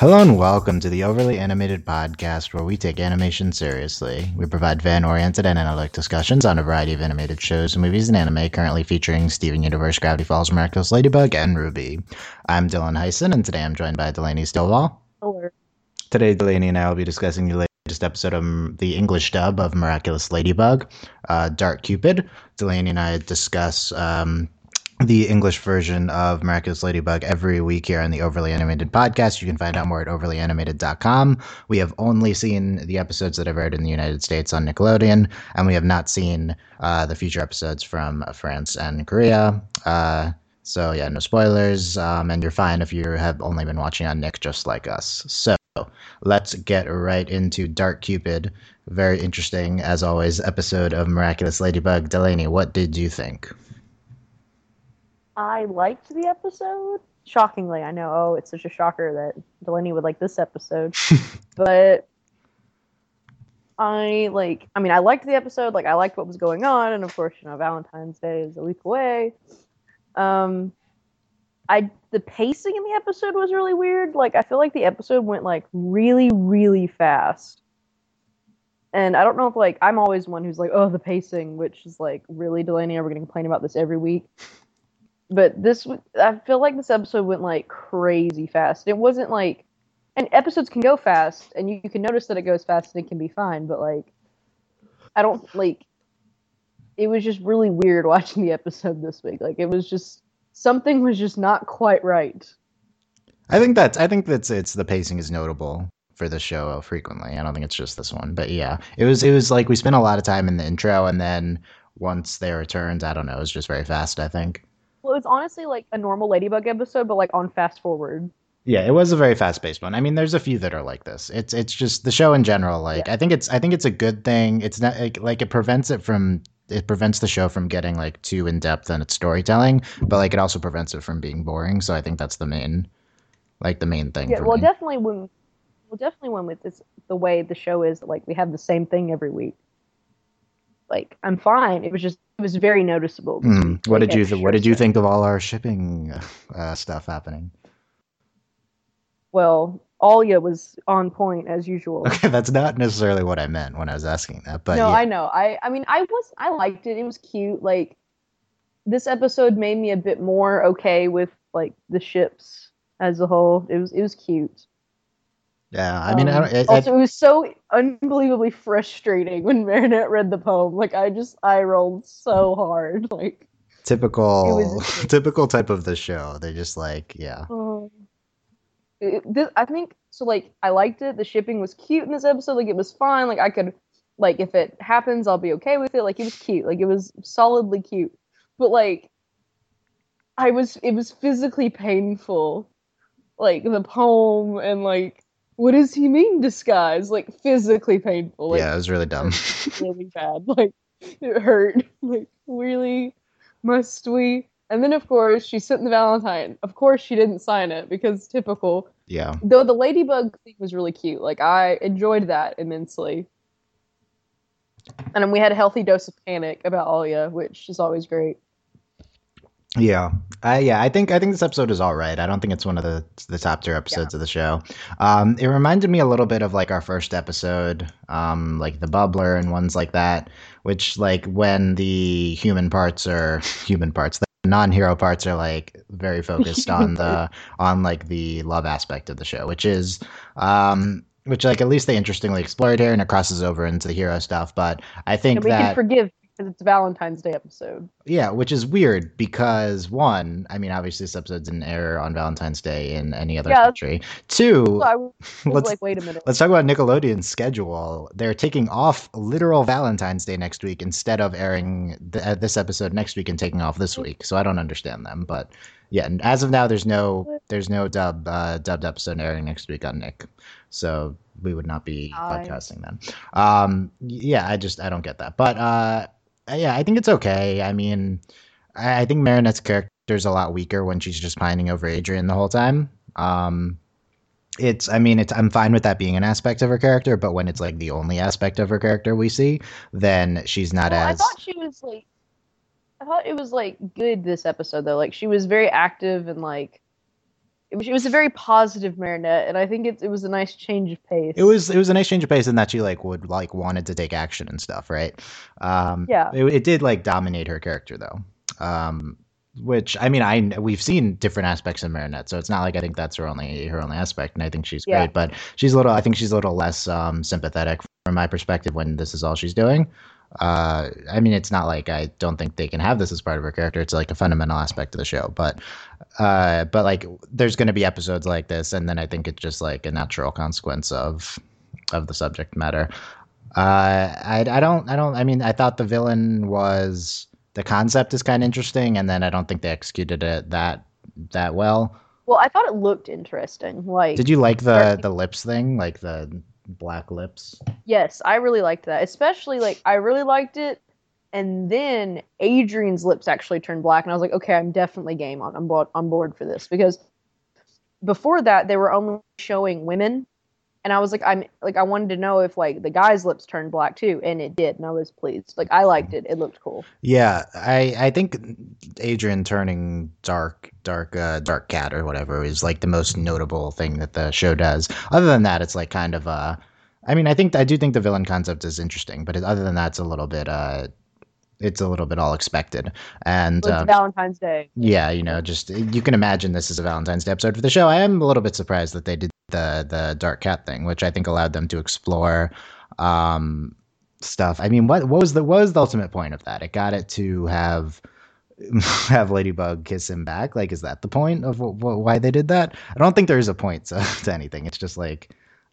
Hello and welcome to the Overly Animated Podcast, where we take animation seriously. We provide fan oriented and analytic discussions on a variety of animated shows, movies, and anime, currently featuring Steven Universe, Gravity Falls, Miraculous Ladybug, and RWBY. I'm Dylan Heisen, and today I'm joined by Delaney Stillwell. Hello. Today, Delaney and I will be discussing the latest episode of the English dub of Miraculous Ladybug, uh, Dark Cupid. Delaney and I discuss um, the English version of Miraculous Ladybug every week here on the Overly Animated podcast. You can find out more at overlyanimated.com. We have only seen the episodes that have aired in the United States on Nickelodeon, and we have not seen uh, the future episodes from France and Korea. Uh, so, yeah, no spoilers, um, and you're fine if you have only been watching on Nick just like us. So, let's get right into Dark Cupid. Very interesting, as always, episode of Miraculous Ladybug. Delaney, what did you think? I liked the episode. Shockingly, I know. Oh, it's such a shocker that Delaney would like this episode, but I like. I mean, I liked the episode. Like, I liked what was going on, and of course, you know, Valentine's Day is a week away. Um, I the pacing in the episode was really weird. Like, I feel like the episode went like really, really fast. And I don't know if like I'm always one who's like, oh, the pacing, which is like, really, Delaney, are we going to complain about this every week? But this I feel like this episode went like crazy fast. It wasn't like and episodes can go fast and you, you can notice that it goes fast and it can be fine, but like I don't like it was just really weird watching the episode this week. Like it was just something was just not quite right. I think that's I think that's it's the pacing is notable for the show frequently. I don't think it's just this one, but yeah, it was it was like we spent a lot of time in the intro and then once they returned, I don't know, it was just very fast. I think. Well, it's honestly like a normal Ladybug episode, but like on fast forward. Yeah, it was a very fast paced one. I mean, there's a few that are like this. It's it's just the show in general. Like, yeah. I think it's I think it's a good thing. It's not like, like it prevents it from it prevents the show from getting like too in depth in its storytelling, but like it also prevents it from being boring. So I think that's the main like the main thing. Yeah, well, me. definitely when well definitely when with this the way the show is like we have the same thing every week. Like I'm fine. It was just it was very noticeable. Mm. What did you th- What did you think of all our shipping uh, stuff happening? Well, Alya was on point as usual. Okay, that's not necessarily what I meant when I was asking that, but no, yeah. I know. I I mean, I was I liked it. It was cute. Like this episode made me a bit more okay with like the ships as a whole. It was it was cute. Yeah, I mean, um, I it, also it was so unbelievably frustrating when Marinette read the poem. Like I just I rolled so hard. Like typical, typical type of the show. They just like yeah. Um, it, this, I think so. Like I liked it. The shipping was cute in this episode. Like it was fine. Like I could like if it happens, I'll be okay with it. Like it was cute. Like it was solidly cute. But like I was, it was physically painful. Like the poem and like what does he mean disguise? Like physically painful. Like, yeah, it was really dumb. really bad. Like it hurt. Like really, must we? And then of course she sent the Valentine. Of course she didn't sign it because typical. Yeah. Though the ladybug thing was really cute. Like I enjoyed that immensely. And then we had a healthy dose of panic about Alya, which is always great. Yeah, I yeah, I think I think this episode is all right. I don't think it's one of the the top tier episodes yeah. of the show. Um, it reminded me a little bit of like our first episode, um, like the bubbler and ones like that, which like when the human parts are human parts, the non-hero parts are like very focused on the on like the love aspect of the show, which is um which like at least they interestingly explored here and it crosses over into the hero stuff. But I think and we that can forgive it's Valentine's Day episode. Yeah, which is weird because one, I mean, obviously this episode's an error on Valentine's Day in any other yeah, country. Two, let's like, wait a minute. Let's talk about Nickelodeon's schedule. They're taking off literal Valentine's Day next week instead of airing th- uh, this episode next week and taking off this week. So I don't understand them, but yeah, And as of now, there's no there's no dub uh, dubbed episode airing next week on Nick. So we would not be podcasting then. Um, yeah, I just I don't get that, but. uh, yeah, I think it's okay. I mean, I, I think Marinette's character is a lot weaker when she's just pining over Adrien the whole time. Um, it's, I mean, it's, I'm fine with that being an aspect of her character, but when it's like the only aspect of her character we see, then she's not well, as. I thought she was like, I thought it was like good this episode though. Like she was very active and like, it was, it was a very positive Marinette, and I think it it was a nice change of pace. It was it was a nice change of pace in that she like would like wanted to take action and stuff, right? Um, Yeah. It, it did like dominate her character though. Um, which I mean, I we've seen different aspects of Marinette, so it's not like I think that's her only her only aspect, and I think she's Yeah. great. But she's a little, I think she's a little less um, sympathetic from my perspective when this is all she's doing. Uh, I mean, it's not like I don't think they can have this as part of her character. It's like a fundamental aspect of the show, but uh, but like there's going to be episodes like this, and then I think it's just like a natural consequence of of the subject matter. Uh, I I don't I don't I mean I thought the villain was the concept is kind of interesting, and then I don't think they executed it that that well. well, I thought it looked interesting. Like, Did you like the the lips thing, like the black lips? yes, I really liked that. Especially like I really liked it. And then Adrien's lips actually turned black, and I was like, okay, I'm definitely game on. I'm board, on board for this because before that they were only showing women, and I was like, I'm like I wanted to know if like the guy's lips turned black too, and it did, and I was pleased. Like I liked it. It looked cool. Yeah, I I think Adrien turning dark dark uh, dark cat or whatever is like the most notable thing that the show does. Other than that, it's like kind of uh I mean, I think I do think the villain concept is interesting, but other than that, it's a little bit uh it's a little bit all expected. And Well, it's um, Valentine's Day. yeah, you know, just you can imagine this is a Valentine's Day episode for the show. I am a little bit surprised that they did the the dark cat thing, which I think allowed them to explore um, stuff. I mean, what what was the what was the ultimate point of that? It got it to have have Ladybug kiss him back. Like, is that the point of wh- wh- why they did that? I don't think there is a point to, to anything. It's just like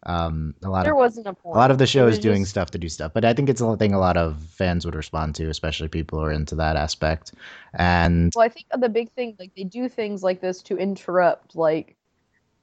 um, a lot There of wasn't a point. a lot of the show is was doing just- stuff to do stuff, but I think it's a thing a lot of fans would respond to, especially people who are into that aspect. And Well, I think the big thing, like they do things like this to interrupt. Like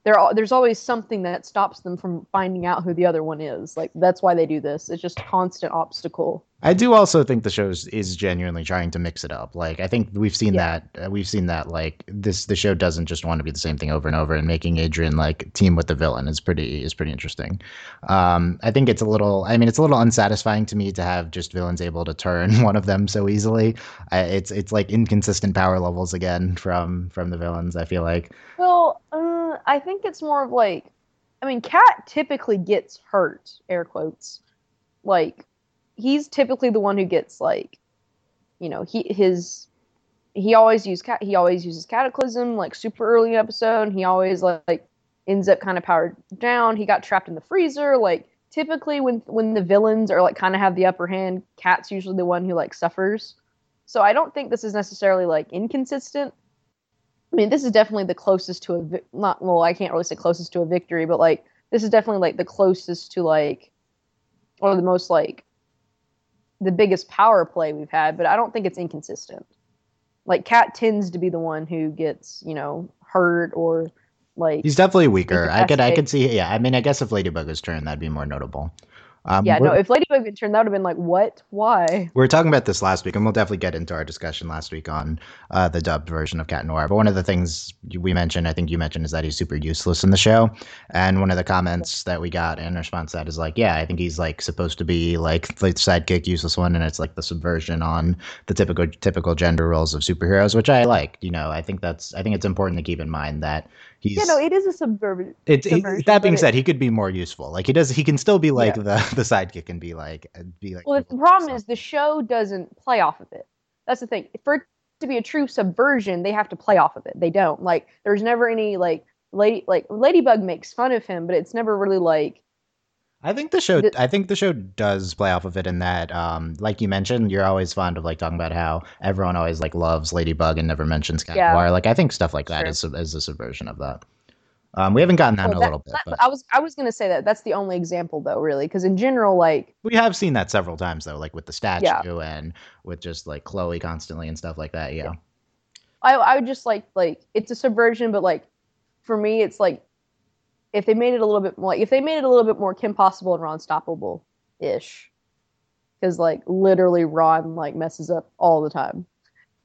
there, al- there's always something that stops them from finding out who the other one is. Like that's why they do this. It's just a constant obstacle. I do also think the show is genuinely trying to mix it up. Like I think we've seen Yeah. that uh, we've seen that like this the show doesn't just want to be the same thing over and over and making Adrien like team with the villain is pretty is pretty interesting. Um, I think it's a little I mean it's a little unsatisfying to me to have just villains able to turn one of them so easily. I, it's it's like inconsistent power levels again from from the villains. I feel like Well, I think it's more of like, I mean, Cat typically gets hurt. Air quotes. Like he's typically the one who gets like, you know, he his. He always use cat. He always uses cataclysm like super early episode. He always like, like ends up kind of powered down. He got trapped in the freezer. Like typically when when the villains are like kind of have the upper hand, Cat's usually the one who like suffers. So I don't think this is necessarily like inconsistent. I mean, this is definitely the closest to a vi- not well, I can't really say closest to a victory, but like this is definitely like the closest to like or the most like the biggest power play we've had, but I don't think it's inconsistent. Like Cat tends to be the one who gets, you know, hurt or like he's definitely weaker. I could I could see yeah. I mean I guess if Ladybug was turned that'd be more notable. Um, yeah, no, if Ladybug had turned that would have been like, what? Why? We were talking about this last week, and we'll definitely get into our discussion last week on uh, the dubbed version of Cat Noir. But one of the things we mentioned, I think you mentioned, is that he's super useless in the show. And one of the comments that we got in response to that is like, yeah, I think he's like supposed to be like the sidekick, useless one, and it's like the subversion on the typical typical gender roles of superheroes, which I like. You know, I think that's I think it's important to keep in mind that he's. Yeah, no, it is a subversion. It's subversion, that being it- said, he could be more useful. Like he does, he can still be like Yeah. the the sidekick and be like uh, be like. Well, the problem is the show doesn't play off of it. That's the thing. For it to be a true subversion, they have to play off of it. They don't. Like, there's never any like lady like Ladybug makes fun of him, but it's never really like I think the show. I think the show does play off of it in that, um, like you mentioned, you're always fond of like talking about how everyone always like loves Ladybug and never mentions Cat Yeah. Noir. Like I think stuff like that Sure. is is a subversion of that. Um, we haven't gotten that in a that- little bit, that- but I was I was gonna say that that's the only example though, really, because in general, like we have seen that several times though, like with the statue and with just like Chloe constantly and stuff like that. Yeah. I I would just like like it's a subversion, but like for me, it's like if they made it a little bit more like if they made it a little bit more Kim Possible and Ron Stoppable ish, because like literally Ron like messes up all the time,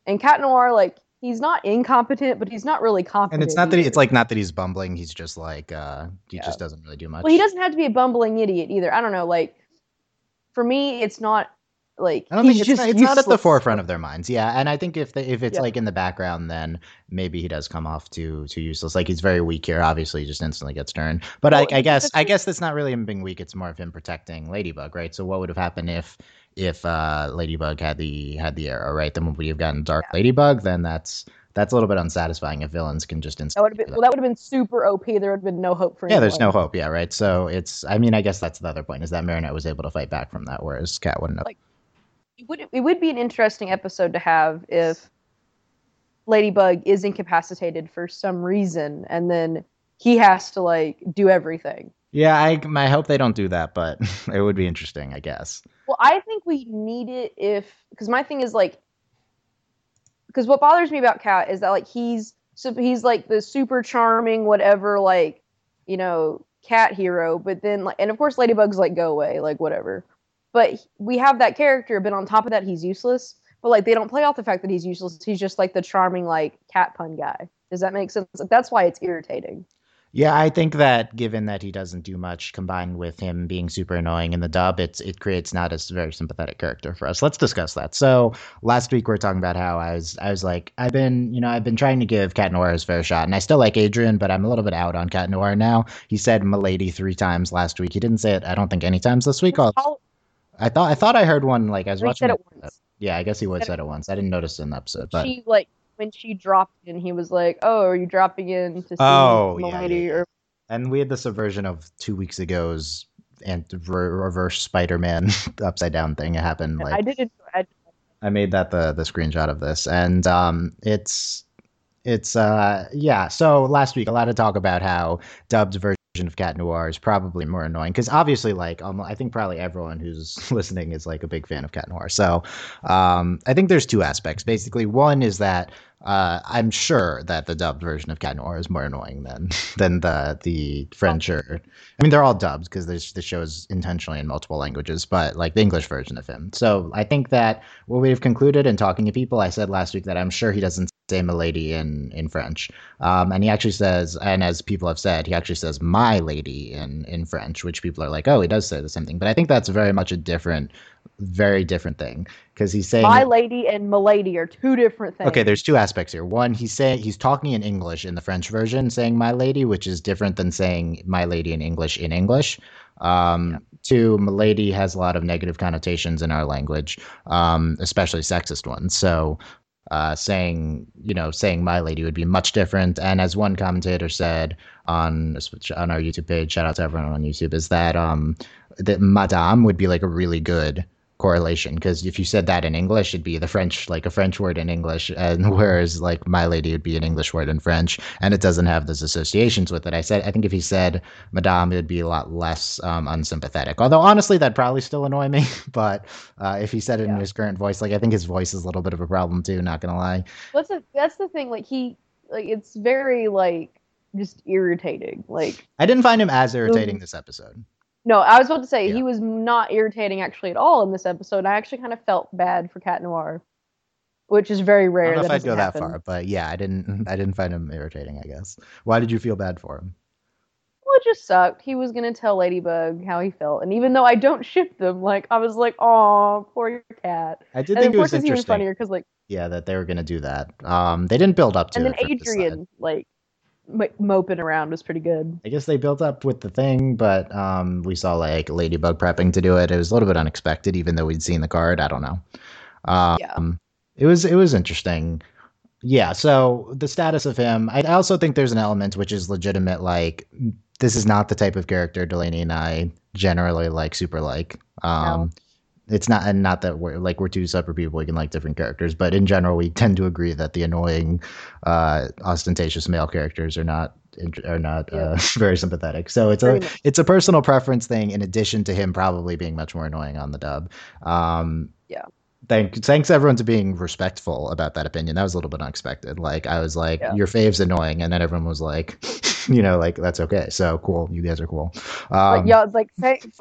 and Cat Noir like he's not incompetent, but he's not really competent. And it's not that he, it's like not that he's bumbling. He's just like uh, he Yeah. just doesn't really do much. well, he doesn't have to be a bumbling idiot either. I don't know, like for me, it's not like I don't think it's, just it's not at the forefront of their minds. Yeah, and I think if the, if it's Yeah. like in the background, then maybe he does come off too too useless. Like he's very weak here. Obviously, he just instantly gets turned. But Well, I, I guess I guess that's not really him being weak. It's more of him protecting Ladybug, right? So what would have happened if if uh, Ladybug had the had the arrow, right? Then would we have gotten Dark Ladybug? Then that's that's a little bit unsatisfying if villains can just That instantly. would have been well, that would have been super OP. There would have been no hope for yeah, there's no hope. Yeah, right. So it's. I mean, I guess that's the other point is that Marinette was able to fight back from that, whereas Cat wouldn't have. Like- It would it would be an interesting episode to have if Ladybug is incapacitated for some reason, and then he has to like do everything. Yeah, I, I hope they don't do that, but it would be interesting, I guess. Well, I think we need it if because my thing is like because what bothers me about Cat is that like he's so he's like the super charming whatever like you know cat hero, but then like and of course Ladybug's like go away like whatever, but we have that character, but on top of that he's useless. But like they don't play off the fact that he's useless. He's just like the charming like cat pun guy. Does that make sense? Like, that's why it's irritating. Yeah, I think that given that he doesn't do much, combined with him being super annoying in the dub, it's it creates not a very sympathetic character for us. Let's discuss that. So last week we were talking about how I was I was like I've been you know I've been trying to give Cat Noir his fair shot, and I still like Adrien, but I'm a little bit out on Cat Noir now. He said "milady" three times last week. He didn't say it. I don't think any times this week. I'll- I thought I thought I heard one like I was watching. said it it- once. Yeah, I guess he would said said it once. I didn't notice it in the episode, but she like when she dropped in, he was like, "Oh, are you dropping in to see Oh, yeah, Milady?" yeah. Or And we had the subversion of two weeks ago's and reverse Spider-Man upside down thing. It happened like I did enjoy. I, I made that the the screenshot of this, and um, it's it's uh yeah. So last week, a lot of talk about how dubbed version of Cat Noir is probably more annoying because obviously, like, um, I think probably everyone who's listening is like a big fan of Cat Noir. So um, I think there's two aspects. Basically, one is that uh, I'm sure that the dubbed version of Cat Noir is more annoying than than the the French or I mean they're all dubbed because the show is intentionally in multiple languages, but like the English version of him. So I think that what we've concluded in talking to people, I said last week that I'm sure he doesn't say "milady" in in French, um, and he actually says, and as people have said, he actually says "my lady" in in French, which people are like, oh, he does say the same thing. But I think that's very much a different, very different thing because he's saying My Lady and Milady are two different things. Okay, there's two aspects here. One, he's saying he's talking in English in the French version, saying "my lady," which is different than saying "my lady" in English in English. Um, Two, "milady" has a lot of negative connotations in our language, um, especially sexist ones. So, uh, saying you know saying "my lady" would be much different. And as one commentator said on on our YouTube page, shout out to everyone on YouTube, is that um, that "madame" would be like a really good correlation because if you said that in English, it'd be the French, like a French word in English, and whereas like my lady would be an English word in French, and it doesn't have those associations with it. I said, I think if he said Madame, it would be a lot less um, unsympathetic. Although honestly, that'd probably still annoy me. But uh, if he said it in his current voice, like I think his voice is a little bit of a problem too. Not gonna lie. That's the that's the thing. Like he, like it's very like just irritating. Like I didn't find him as irritating this episode. No, I was about to say Yeah. he was not irritating actually at all in this episode. I actually kind of felt bad for Cat Noir, which is very I rare. don't know if that I'd go doesn't that far, but yeah, I didn't. I didn't find him irritating. I guess. Why did you feel bad for him? Well, it just sucked. He was gonna tell Ladybug how he felt, and even though I don't ship them, like I was like, "Oh, poor your cat." I did And think it was even interesting. funnier because like, Yeah, that they were gonna do that. Um, they didn't build up to and then. Adrien like moping around was pretty good. I guess they built up with the thing, but um, we saw like Ladybug prepping to do it. It was a little bit unexpected, even though we'd seen the card. I don't know. Um, Yeah. It was it was interesting. Yeah. So the status of him, I also think there's an element which is legitimate. Like this is not the type of character Delaney and I generally like super like. Um, It's not, and not that we're like we're two separate people. We can like different characters, but in general, we tend to agree that the annoying, uh, ostentatious male characters are not are not uh, very sympathetic. So it's Very a much. it's a personal preference thing. In addition to him probably being much more annoying on the dub. Um, Yeah. Thank, thanks everyone to being respectful about that opinion. That was a little bit unexpected. Like I was like, Yeah. your fave's annoying, and then everyone was like, you know, like that's okay. So cool, you guys are cool. Um, like, yeah, it's like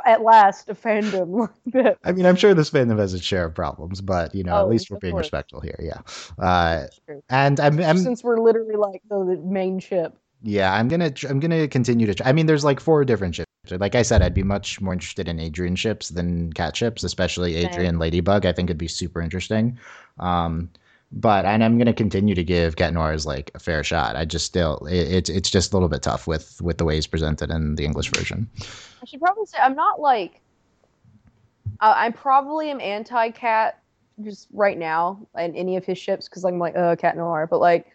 at last a fandom. I mean, I'm sure this fandom has its share of problems, but you know, at Oh, least we're being course. respectful here. Yeah. Uh, and I'm, I'm Since we're literally like the, the main ship. Yeah, I'm gonna I'm gonna continue to. Try. I mean, there's like four different ships. Like I said, I'd be much more interested in Adrien ships than cat ships, especially Adrien Ladybug. I think it'd be super interesting. Um, but and I'm gonna continue to give Cat Noir's like a fair shot. I just still it, it's it's just a little bit tough with with the way he's presented in the English version. I should probably say I'm not like I, I probably am anti-cat just right now in any of his ships because I'm like uh cat noir, but like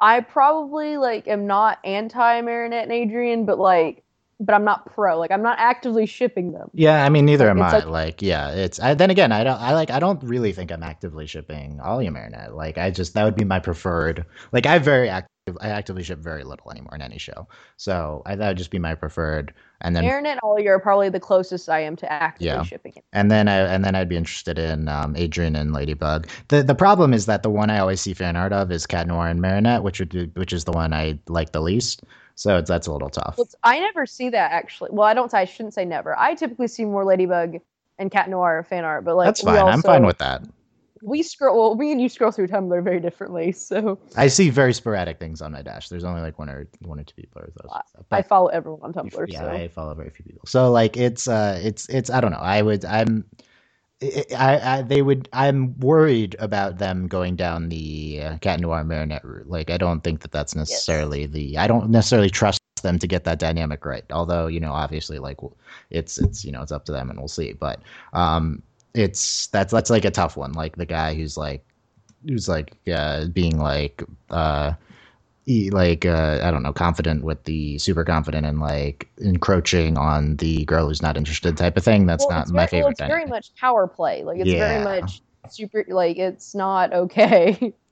I probably like am not anti Marinette and Adrien, but like but I'm not pro. Like I'm not actively shipping them. Yeah, I mean, neither am I. like- Like, yeah, it's. I, then again, I don't. I like. I don't really think I'm actively shipping Alya Marinette. Like, I just that would be my preferred. Like, I very active. I actively ship very little anymore in any show. So I, that would just be my preferred. And then Marinette all Ollie are probably the closest I am to actively Yeah. shipping it. and then I and then I'd be interested in um, Adrien and Ladybug. The the problem is that the one I always see fan art of is Cat Noir and Marinette, which would be, which is the one I like the least. So it's, that's a little tough. I never see that actually. Well, I don't. I shouldn't say never. I typically see more Ladybug and Cat Noir fan art, but like That's fine. I'm fine with that. We scroll. Well, me and you scroll through Tumblr very differently, so I see very sporadic things on my dash. There's only like one or one or two people or those. I- stuff. I But- follow everyone on Tumblr. yeah, so I follow very few people. So like it's uh it's it's I don't know. I would I'm I, I, they would I'm worried about them going down the uh, cat noir marinette route. Like I don't think that that's necessarily the I don't necessarily trust them to get that dynamic right. Although you know obviously like it's it's you know it's up to them and we'll see. But um it's that's that's like a tough one. Like the guy who's like who's like uh being like uh like uh, I don't know, confident with the super confident and like encroaching on the girl who's not interested type of thing. That's Well, not it's my very, well, favorite. it's very much power play. Like it's Yeah. very much super. Like it's not okay.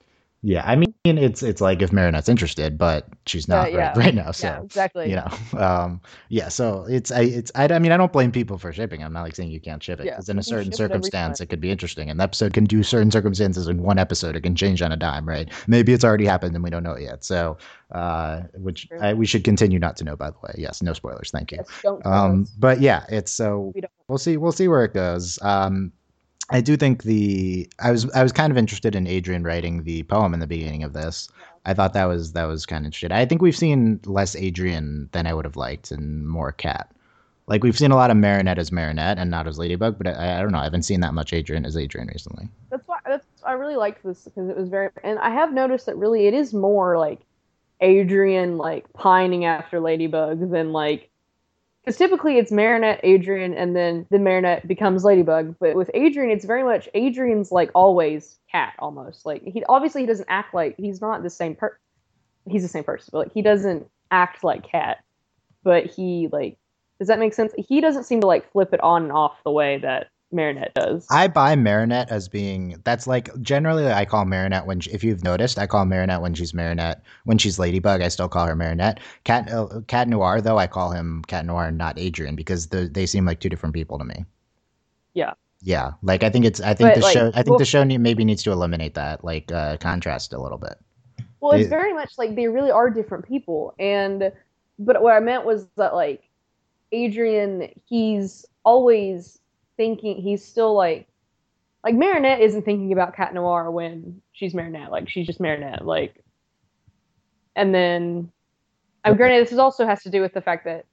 Yeah, I mean it's it's like if Marinette's interested, but she's not yeah. right, right now. So yeah, exactly. you know, um, yeah. So it's I it's I, I mean I don't blame people for shipping. I'm not like saying you can't ship it Yeah, because in a certain ship it circumstance it could be interesting. An episode can do certain circumstances in one episode. It can change on a dime, right? Maybe it's already happened and we don't know it yet. So, uh, which I, we should continue not to know. By the way, yes, no spoilers. Thank you. Yes, Um, but yeah, it's so We we'll see. We'll see where it goes. Um, I do think the I was I was kind of interested in Adrien writing the poem in the beginning of this. I thought that was that was kind of interesting. I think we've seen less Adrien than I would have liked and more Cat. Like we've seen a lot of Marinette as Marinette and not as Ladybug, but I, I don't know. I haven't seen that much Adrien as Adrien recently. That's why that's I really liked this because it was very and I have noticed that really it is more like Adrien like pining after Ladybug than like because typically it's Marinette, Adrien, and then the Marinette becomes Ladybug. But with Adrien, it's very much Adrien's like always cat almost. Like he obviously he doesn't act like he's not the same per he's the same person, but like he doesn't act like cat. But he like does that make sense? He doesn't seem to like flip it on and off the way that Marinette does. I buy Marinette as being that's like generally I call Marinette when she, if you've noticed I call Marinette when she's Marinette when she's Ladybug I still call her Marinette. Cat uh, Cat Noir though I call him Cat Noir and not Adrien because the, they seem like two different people to me. Yeah. Yeah, like I think it's I think But, the like, show I think well- the show need, maybe needs to eliminate that like uh, contrast a little bit. Well, it's very much like they really are different people. And but what I meant was that like Adrien, he's always thinking he's still like like Marinette isn't thinking about Cat Noir when she's Marinette. Like she's just Marinette. Like and then I'm granted this is also has to do with the fact that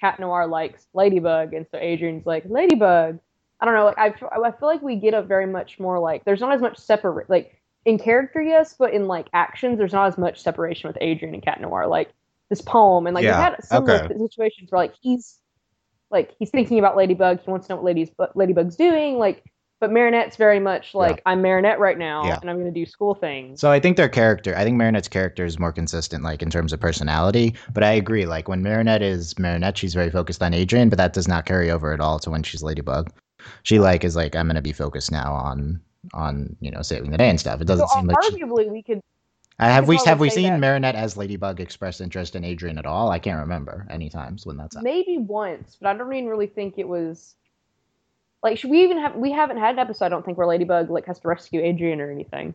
Cat Noir likes Ladybug, and so Adrien's like Ladybug. I don't know. Like I, I feel like we get a very much more like there's not as much separate like in character, yes, but in like actions, there's not as much separation with Adrien and Cat Noir. Like this poem, and like Yeah, we've had some okay. like, situations where like he's like he's thinking about Ladybug, he wants to know what Lady's Ladybug's doing, like. But Marinette's very much like I'm Marinette right now, Yeah. and I'm going to do school things. So I think their character, I think Marinette's character is more consistent, like in terms of personality. But I agree, like when Marinette is Marinette, she's very focused on Adrien, but that does not carry over at all to when she's Ladybug. She like is like I'm gonna be focused now on on you know saving the day and stuff. It doesn't seem like she, arguably, we could Uh, have could we have we seen that- Marinette as Ladybug express interest in Adrien at all? I can't remember any times when that's happened. maybe once, but I don't even really think it was like should we even have we haven't had an episode I don't think where Ladybug like has to rescue Adrien or anything.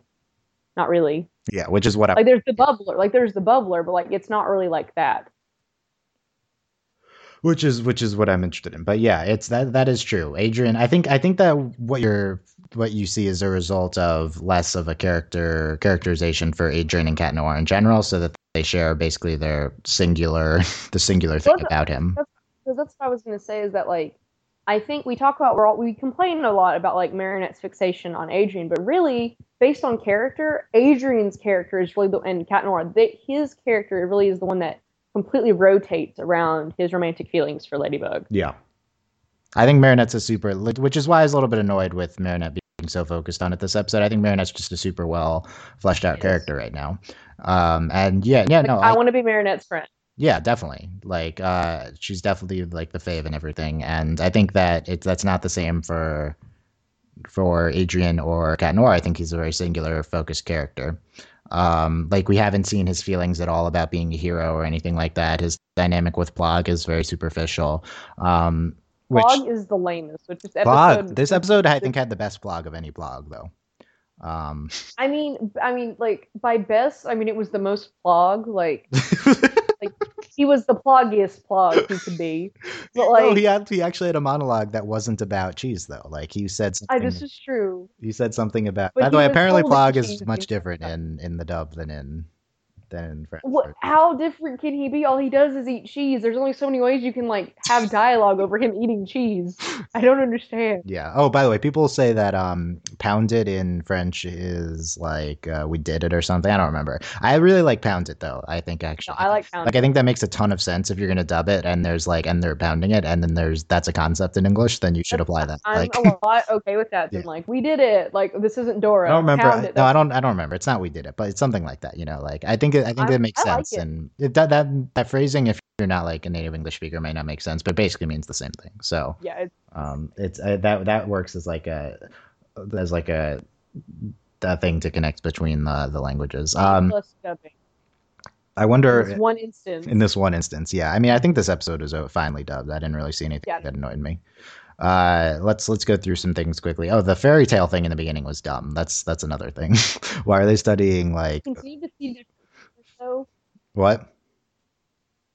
Not really. Yeah, which is what I Like there's the bubbler, like there's the bubbler, but like it's not really like that. Which is which is what I'm interested in. But yeah, it's that that is true. Adrien, I think I think that what you're what you see is a result of less of a character characterization for Adrien and Cat Noir in general, so that they share basically their singular, the singular thing Well, about him. because that's what I was going to say is that like I think we talk about we're all, we complain a lot about like Marinette's fixation on Adrien, but really based on character, Adrian's character is really the and Cat Noir. They, his character really is the one that completely rotates around his romantic feelings for Ladybug. Yeah. I think Marinette's a super, which is why I was a little bit annoyed with Marinette being so focused on it this episode. I think Marinette's just a super well fleshed out character right now. Um, and yeah, yeah, Like, no, I, I, want to be Marinette's friend. yeah, definitely. Like, uh, she's definitely like the fave and everything. And I think that it's that's not the same for for Adrien or Cat Noir. I think he's a very singular, focused character. Um, like we haven't seen his feelings at all about being a hero or anything like that. His dynamic with Plagg is very superficial. Um, which Plagg is the lamest, which is blog. episode. This episode, I think, had the best Plagg of any Plagg, though. Um, I mean, I mean, like by best, I mean it was the most Plagg. Like he was the ploggiest Plagg he could be. But like, no, he had, he actually had a monologue that wasn't about cheese, though. Like he said I, this is true. he said something about. But by the way, apparently, Plagg is much different in in the dub than in than in French. What? How different can he be? All he does is eat cheese. There's only so many ways you can like have dialogue over him eating cheese. I don't understand. Yeah. Oh, by the way, people say that um, "pounded" in French is like uh, "we did it" or something. I don't remember. I really like "pounded" though. I think No, actually, I like pound. like I think that makes a ton of sense if you're gonna dub it and there's like and they're pounding it and then there's that's a concept in English. Then you should apply that. I'm Like a lot okay with that. Than Yeah. like we did it. Like this isn't Dora. I don't remember. Pound it. No, I don't. I don't remember. It's not we did it, but it's something like that. You know, like I think it, I think I- it makes I like sense, it. and it, that that that phrasing, if you're not like a native English speaker, may not make sense, but basically means the same thing. So Yeah, it's, um, it's uh, that that works as like a as like a a thing to connect between the the languages. Um. I In wonder this one instance. in this one instance, yeah. I mean, I think this episode is uh, finally dubbed. I didn't really see anything Yeah. that annoyed me. Uh, let's let's go through some things quickly. Oh, the fairy tale thing in the beginning was dumb. That's that's another thing. Why are they studying like continue to see though. what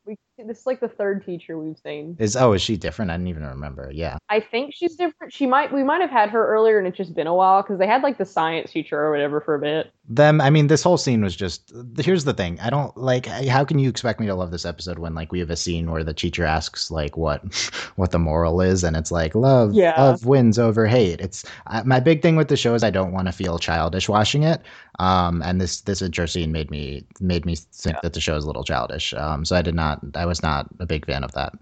We this is like the third teacher we've seen. is? Oh, is she different? I didn't even remember. Yeah, I think she's different. She might we might have had her earlier and it's just been a while because they had like the science teacher or whatever for a bit. them. I mean, this whole scene was just. Here's the thing. I don't like. How can you expect me to love this episode when like we have a scene where the teacher asks like what what the moral is, and it's like love, Yeah. love wins over hate. It's I, my big thing with the show is I don't want to feel childish watching it. Um, and this this intro scene made me made me think that the show is a little childish. Um, so I did not. I was not a big fan of that.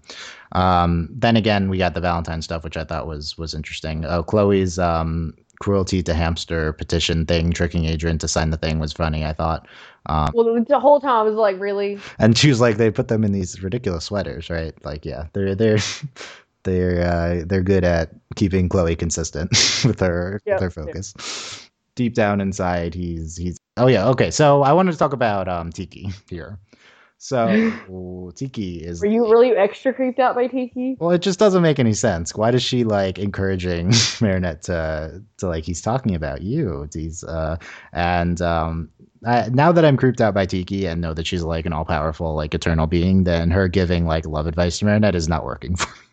Um, then again, we got the Valentine stuff, which I thought was was interesting. Oh, Chloe's um cruelty to hamster petition thing, tricking Adrien to sign the thing was funny. I thought. Um, Well, the, whole time I was like, really? and she was like, they put them in these ridiculous sweaters, right? Like, yeah, they're they're they're uh, they're good at keeping Chloe consistent with her Yep, with her yep. Deep down inside, he's he's. Oh yeah, okay. So I wanted to talk about um Tikki here. So Tikki is Were you really extra creeped out by Tikki? well, it just doesn't make any sense. Why does she like encouraging Marinette to to like he's talking about you? He's uh and um I, now that I'm creeped out by Tikki and know that she's like an all powerful like eternal being, then her giving like love advice to Marinette is not working for me.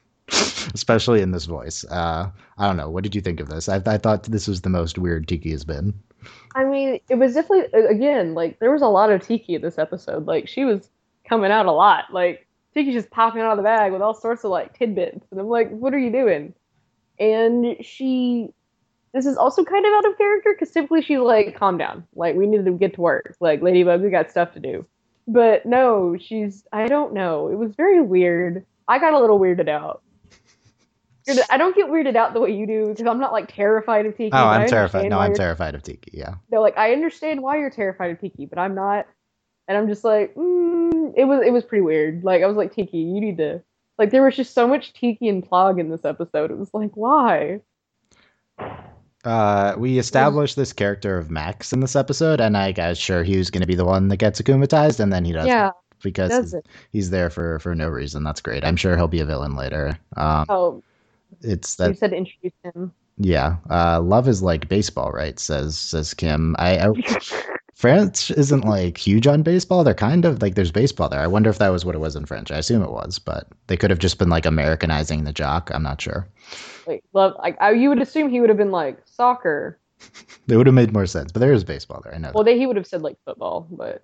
Especially in this voice. Uh I don't know. What did you think of this? I, I thought this was the most weird Tikki has been. I mean, it was definitely again like there was a lot of Tikki in this episode. Like she was coming out a lot. Like Tikki's just popping out of the bag with all sorts of like tidbits, and I'm like, what are you doing? And she, this is also kind of out of character because typically she's like, calm down. Like we need to get to work. Like Ladybug, we got stuff to do. But no, she's I don't know. It was very weird. I got a little weirded out. Weirded- I don't get weirded out the way you do because I'm not like terrified of Tikki. Oh, I'm terrified. No, I'm terrified of Tikki, yeah. they're like, I understand why you're terrified of Tikki, but I'm not. And I'm just like, mm, it was it was pretty weird. Like I was like, Tikki, you need to like there was just so much Tikki and Plagg in this episode. It was like, why? Uh, we established this character of Max in this episode, and I was sure he was going to be the one that gets akumatized, and then he doesn't yeah, because he's, he's there for for no reason. That's great. I'm sure he'll be a villain later. Um, Oh, it's you said introduce him. yeah. Uh, love is like baseball, right? Says says Kim. I, I France isn't like huge on baseball. They're kind of like there's baseball there. I wonder if that was what it was in French. I assume it was, but they could have just been like Americanizing the jock. I'm not sure. Like love, like I, you would assume he would have been like soccer. It would have made more sense, but there is baseball there. I know. Well, they, he would have said like football, but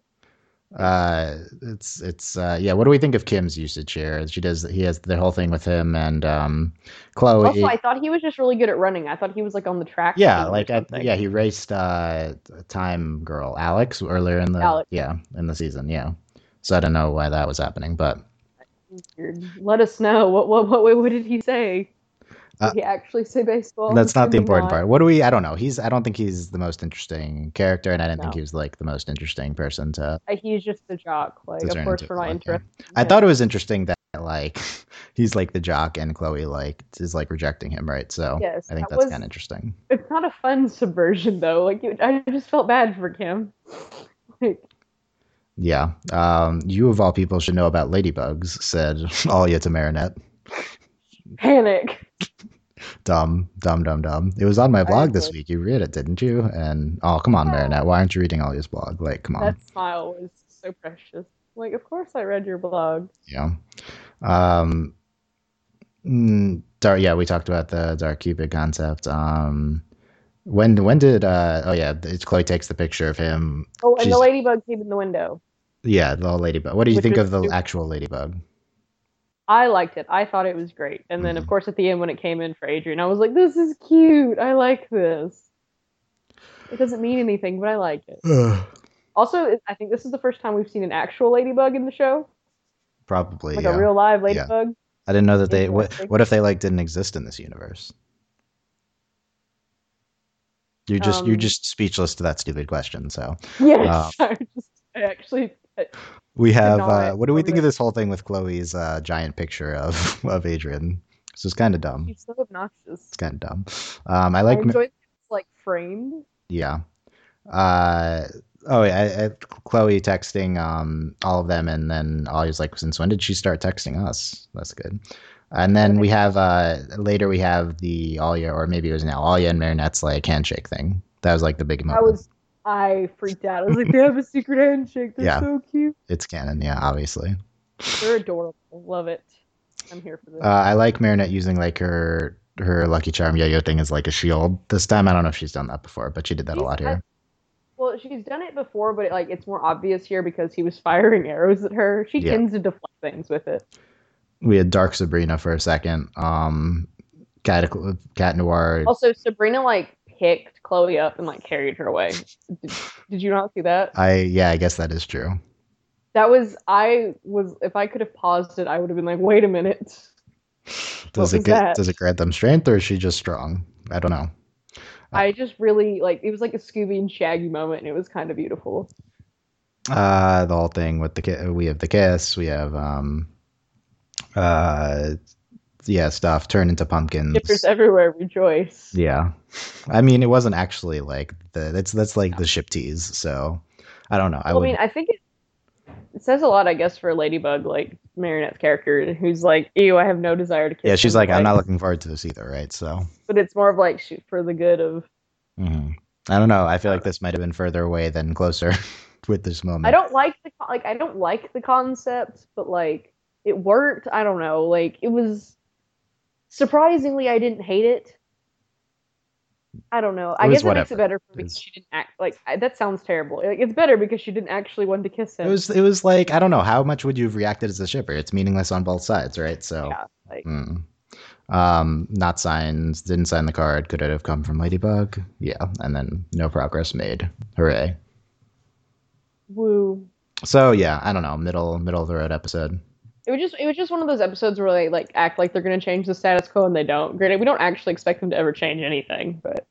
Uh, it's it's uh, yeah. What do we think of Kim's usage here? She does. He has the whole thing with him and um, Chloe. Also, I thought he was just really good at running. I thought he was like on the track. yeah, like I, yeah, he raced uh, Time Girl Alex earlier in the Alex. yeah in the season. Yeah, so I don't know why that was happening, but Let us know. What what what, what did he say? Did Uh, he actually say baseball? that's not the important not. part. What do we? I don't know. He's. I don't think he's the most interesting character, and I didn't think he was like the most interesting person to. Uh, He's just a jock. Like, of course, we're not interested. in I thought it was interesting that like he's like the jock and Chloe like is like rejecting him, right? So Yes, I think that that's kind of interesting. it's not a fun subversion though. Like, I just felt bad for Kim. Like, Yeah. Um, you of all people should know about ladybugs, said Alya to Marinette. panic. Dumb, dumb, dumb, dumb. It was on my blog this week. You read it, didn't you? And oh, come on, Yeah. Marinette. Why aren't you reading Alya's blog? Like, come on. That smile was so precious. Like, of course I read your blog. Yeah. Um, mm, Dark, yeah, we talked about the Dark Cupid concept. Um, when when did uh oh yeah it's Chloe takes the picture of him Oh, and She's- the ladybug came in the window. yeah the ladybug what do you Which think of the actual ladybug I liked it. I thought it was great. And then, of Mhm. course, at the end when it came in for Adrien, I was like, "This is cute. I like this." It doesn't mean anything, but I like it. Also, I think this is the first time we've seen an actual ladybug in the show, probably like yeah a real live ladybug. I didn't know that they what, what if they like didn't exist in this universe you're just you're Um, just speechless to that stupid question so Yes, I just I actually we have uh what do we think of this whole thing with Chloe's uh giant picture of of Adrien this is kind of dumb she's so obnoxious. it's kind of dumb um I I like enjoy it's like framed. Yeah. Uh oh yeah, I, I, Chloe texting um all of them and then Alya's like since when did she start texting us? That's good. And then we have uh later we have the Alya or maybe it was now Alya and Marinette's like handshake thing. That was like the big I moment. was I freaked out. I was like, they have a secret handshake. They're Yeah. so cute. It's canon, yeah, obviously. They're adorable. Love it. I'm here for this. Uh, I like Marinette using like her her Lucky Charm yo-yo thing as like a shield. This time I don't know if she's done that before, but she did that a She's- lot I- here. well, she's done it before, but it, like it's more obvious here because he was firing arrows at her. She Yeah. tends to deflect things with it. We had Dark Sabrina for a second. Um Cat, Cat Noir Also, Sabrina like picked Chloe up and like carried her away. Did, did you not see that? I yeah, I guess that is true. That was I was if I could have paused it, I would have been like, wait a minute. Does it get that? does it grant them strength or is she just strong? I don't know. I just really like it was like a Scooby and Shaggy moment, and it was kind of beautiful. Uh the whole thing with the ki- we have the kiss, we have um uh yeah, stuff turn into pumpkins. Shippers everywhere rejoice. Yeah. I mean it wasn't actually like the that's that's like the ship tease, so I don't know. I I mean, I think it, it says a lot, I guess, for Ladybug, like Marinette's character, who's like, "Ew, I have no desire to kiss." Yeah, she's like, I'm not looking forward to this either, right? So But it's more of like shoot for the good of. mhm. I don't know. I feel like this might have been further away than closer with this moment. I don't like the like. I don't like the concept, but like it worked. I don't know. Like it was surprisingly, I didn't hate it. I don't know. I was guess it makes it better for because she didn't act like I, that. Sounds terrible. It's better because she didn't actually want to kiss him. It was it was like I don't know how much would you have reacted as a shipper. It's meaningless on both sides, right? So yeah, like mm. um, not signed, didn't sign the card. Could it have come from Ladybug? Yeah, and then no progress made. Hooray! woo. So yeah, I don't know, middle middle of the road episode. It was just it was just one of those episodes where they like act like they're gonna change the status quo and they don't. Granted, we don't actually expect them to ever change anything, but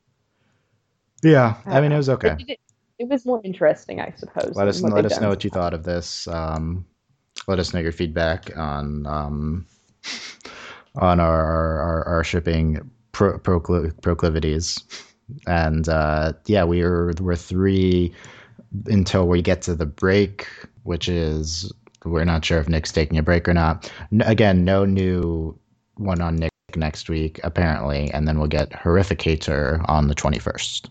Yeah, I I mean don't it was okay. it, it, it was more interesting, I suppose. Let us let us know what you thought of this. Um, let us know your feedback on um, on our our, our, shipping pro, procl- proclivities, and uh, yeah, we're we're three until we get to the break, which is we're not sure if Nick's taking a break or not. N- again, no new one on Nick next week apparently, and then we'll get Horrificator on the twenty first.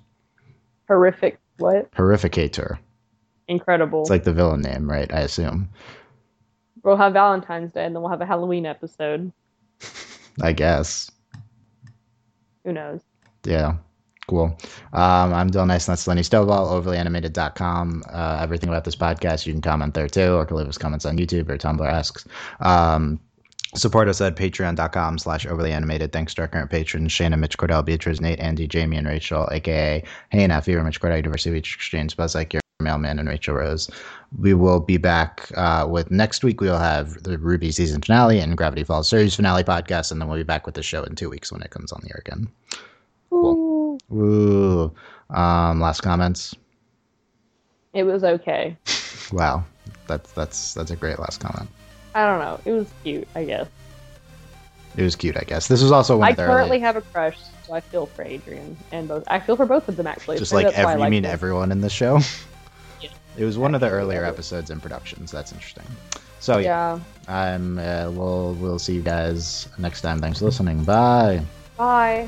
Horrific. What? Horrificator. Incredible. It's like the villain name, right? I assume. we'll have Valentine's Day and then we'll have a Halloween episode. I guess. Who knows? Yeah. Cool. Um, I'm Dylan Nice, and that's Lenny Stovall, overlyanimated.com. Uh, everything about this podcast, you can comment there too, or can leave us comments on YouTube or Tumblr asks. Um, support us at patreon.com slash overly animated. Thanks to our current patrons, Shana, Mitch Cordell, Beatrice, Nate, Andy, Jamie, and Rachel, aka Hey and Effie, Mitch Cordell, Diversity Reach Exchange, Buzz Like Your Mailman, and Rachel Rose. We will be back uh, with next week. We'll have the RWBY season finale and Gravity Falls series finale podcast, and then we'll be back with the show in two weeks when it comes on the air again. Cool. Ooh. Um, last comments. It was okay. Wow, that's that's that's a great last comment. I don't know. It was cute, I guess. It was cute, I guess. This was also one I currently early, have a crush, so I feel for Adrien and both. I feel for both of them actually. just like I every, you like mean them. everyone in the show. Yeah. It was one of the earlier episodes in productions. that's interesting. So yeah, Yeah. I'm. Uh, we'll we'll see you guys next time. Thanks for listening. Bye. Bye.